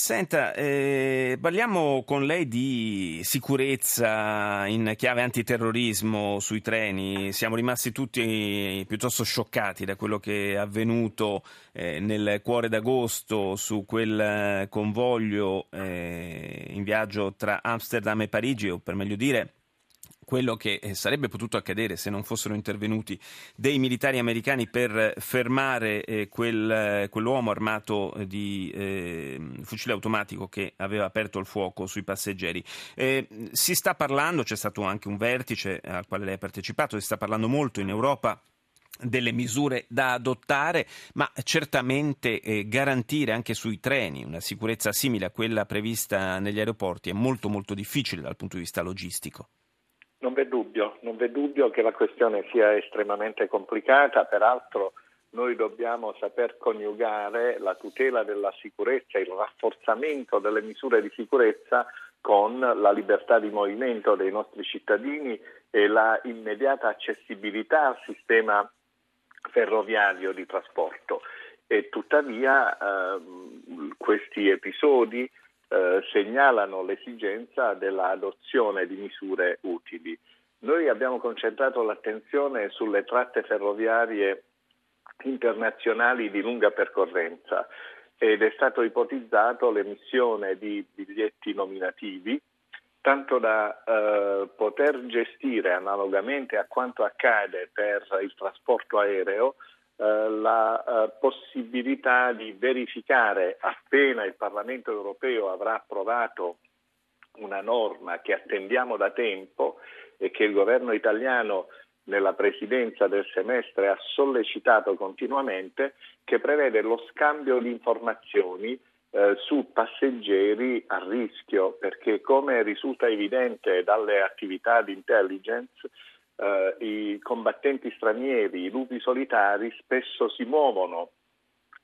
Senta, eh, parliamo con lei di sicurezza in chiave antiterrorismo sui treni. Siamo rimasti tutti piuttosto scioccati da quello che è avvenuto eh, nel cuore d'agosto su quel convoglio eh, in viaggio tra Amsterdam e Parigi, o per meglio dire quello che eh, sarebbe potuto accadere se non fossero intervenuti dei militari americani per fermare eh, quel, eh, quell'uomo armato di eh, fucile automatico che aveva aperto il fuoco sui passeggeri. Eh, si sta parlando, c'è stato anche un vertice al quale lei ha partecipato, si sta parlando molto in Europa delle misure da adottare, ma certamente eh, garantire anche sui treni una sicurezza simile a quella prevista negli aeroporti è molto molto difficile dal punto di vista logistico. Non v'è dubbio, non v'è dubbio che la questione sia estremamente complicata, peraltro noi dobbiamo saper coniugare la tutela della sicurezza, il rafforzamento delle misure di sicurezza con la libertà di movimento dei nostri cittadini e la immediata accessibilità al sistema ferroviario di trasporto. E tuttavia eh, questi episodi eh, segnalano l'esigenza dell'adozione di misure utili. Noi abbiamo concentrato l'attenzione sulle tratte ferroviarie internazionali di lunga percorrenza ed è stato ipotizzato l'emissione di biglietti nominativi tanto da eh, poter gestire analogamente a quanto accade per il trasporto aereo la eh, possibilità di verificare appena il Parlamento europeo avrà approvato una norma che attendiamo da tempo e che il governo italiano nella presidenza del semestre ha sollecitato continuamente, che prevede lo scambio di informazioni eh, su passeggeri a rischio, perché come risulta evidente dalle attività di intelligence, eh, i combattenti stranieri, i lupi solitari, spesso si muovono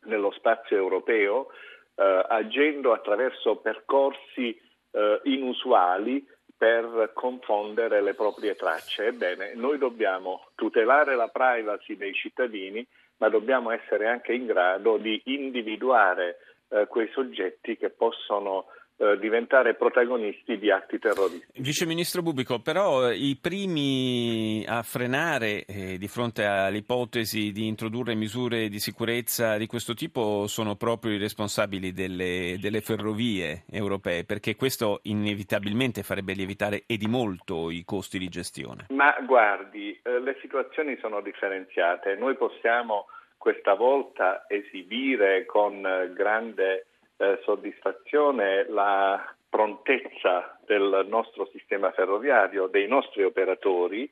nello spazio europeo eh, agendo attraverso percorsi eh, inusuali per confondere le proprie tracce. Ebbene, noi dobbiamo tutelare la privacy dei cittadini, ma dobbiamo essere anche in grado di individuare eh, quei soggetti che possono eh, diventare protagonisti di atti terroristici. Vice Ministro Bubico, però eh, i primi a frenare eh, di fronte all'ipotesi di introdurre misure di sicurezza di questo tipo sono proprio i responsabili delle, delle ferrovie europee, perché questo inevitabilmente farebbe lievitare e di molto i costi di gestione. Ma guardi, eh, le situazioni sono differenziate. Noi possiamo questa volta esibire con eh, grande eh, soddisfazione la prontezza del nostro sistema ferroviario, dei nostri operatori,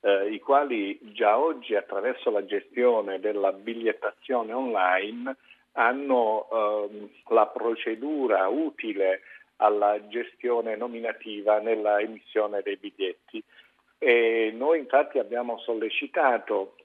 eh, i quali già oggi attraverso la gestione della bigliettazione online hanno ehm, la procedura utile alla gestione nominativa nella emissione dei biglietti. E noi infatti abbiamo sollecitato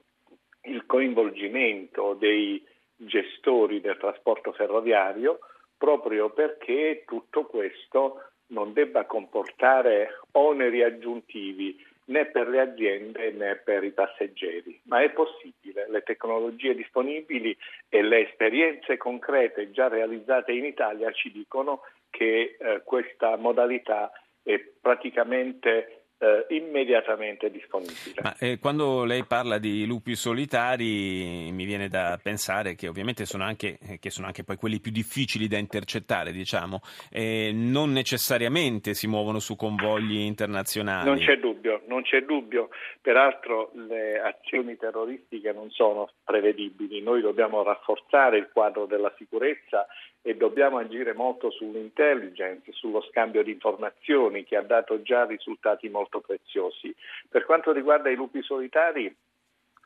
il coinvolgimento dei gestori del trasporto ferroviario proprio perché tutto questo non debba comportare oneri aggiuntivi né per le aziende né per i passeggeri, ma è possibile, le tecnologie disponibili e le esperienze concrete già realizzate in Italia ci dicono che eh, questa modalità è praticamente eh, immediatamente disponibile. Ma, eh, quando lei parla di lupi solitari mi viene da pensare che ovviamente sono anche, eh, che sono anche poi quelli più difficili da intercettare, diciamo, non necessariamente si muovono su convogli internazionali. Non c'è dubbio, non c'è dubbio. Peraltro le azioni terroristiche non sono prevedibili, noi dobbiamo rafforzare il quadro della sicurezza e dobbiamo agire molto sull'intelligence, sullo scambio di informazioni che ha dato già risultati molto preziosi. Per quanto riguarda i lupi solitari,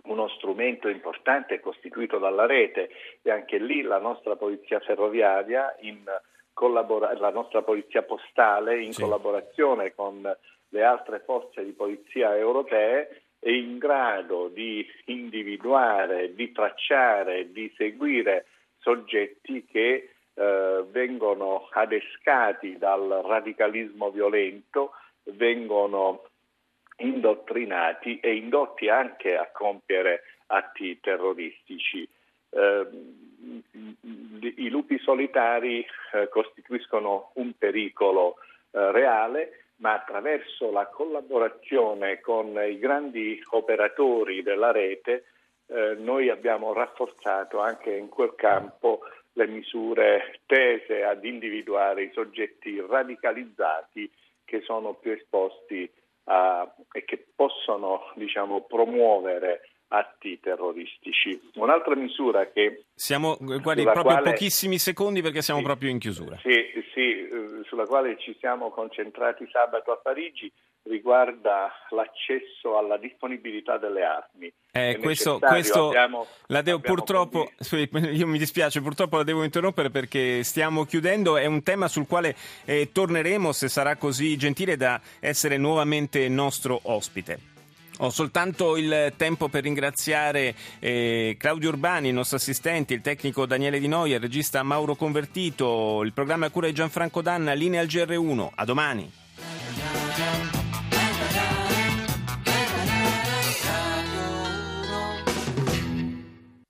uno strumento importante è costituito dalla rete e anche lì la nostra polizia ferroviaria collabora- la nostra polizia postale in sì. collaborazione con le altre forze di polizia europee è in grado di individuare, di tracciare, di seguire soggetti che eh, vengono adescati dal radicalismo violento, vengono indottrinati e indotti anche a compiere atti terroristici. Eh, I lupi solitari eh, costituiscono un pericolo eh, reale, ma attraverso la collaborazione con i grandi operatori della rete eh, noi abbiamo rafforzato anche in quel campo le misure tese ad individuare i soggetti radicalizzati che sono più esposti a, e che possono diciamo, promuovere atti terroristici. Un'altra misura che... Siamo, guardi, proprio quale, pochissimi secondi perché siamo sì, proprio in chiusura. Sì, sì, eh, sulla quale ci siamo concentrati sabato a Parigi riguarda l'accesso alla disponibilità delle armi. Eh, questo, questo abbiamo, la devo purtroppo, io mi dispiace, purtroppo la devo interrompere perché stiamo chiudendo, è un tema sul quale eh, torneremo se sarà così gentile da essere nuovamente nostro ospite. Ho soltanto il tempo per ringraziare eh, Claudio Urbani, il nostro assistente, il tecnico Daniele Di Noia, il regista Mauro Convertito, il programma a cura di Gianfranco Danna, linea al GR1. A domani.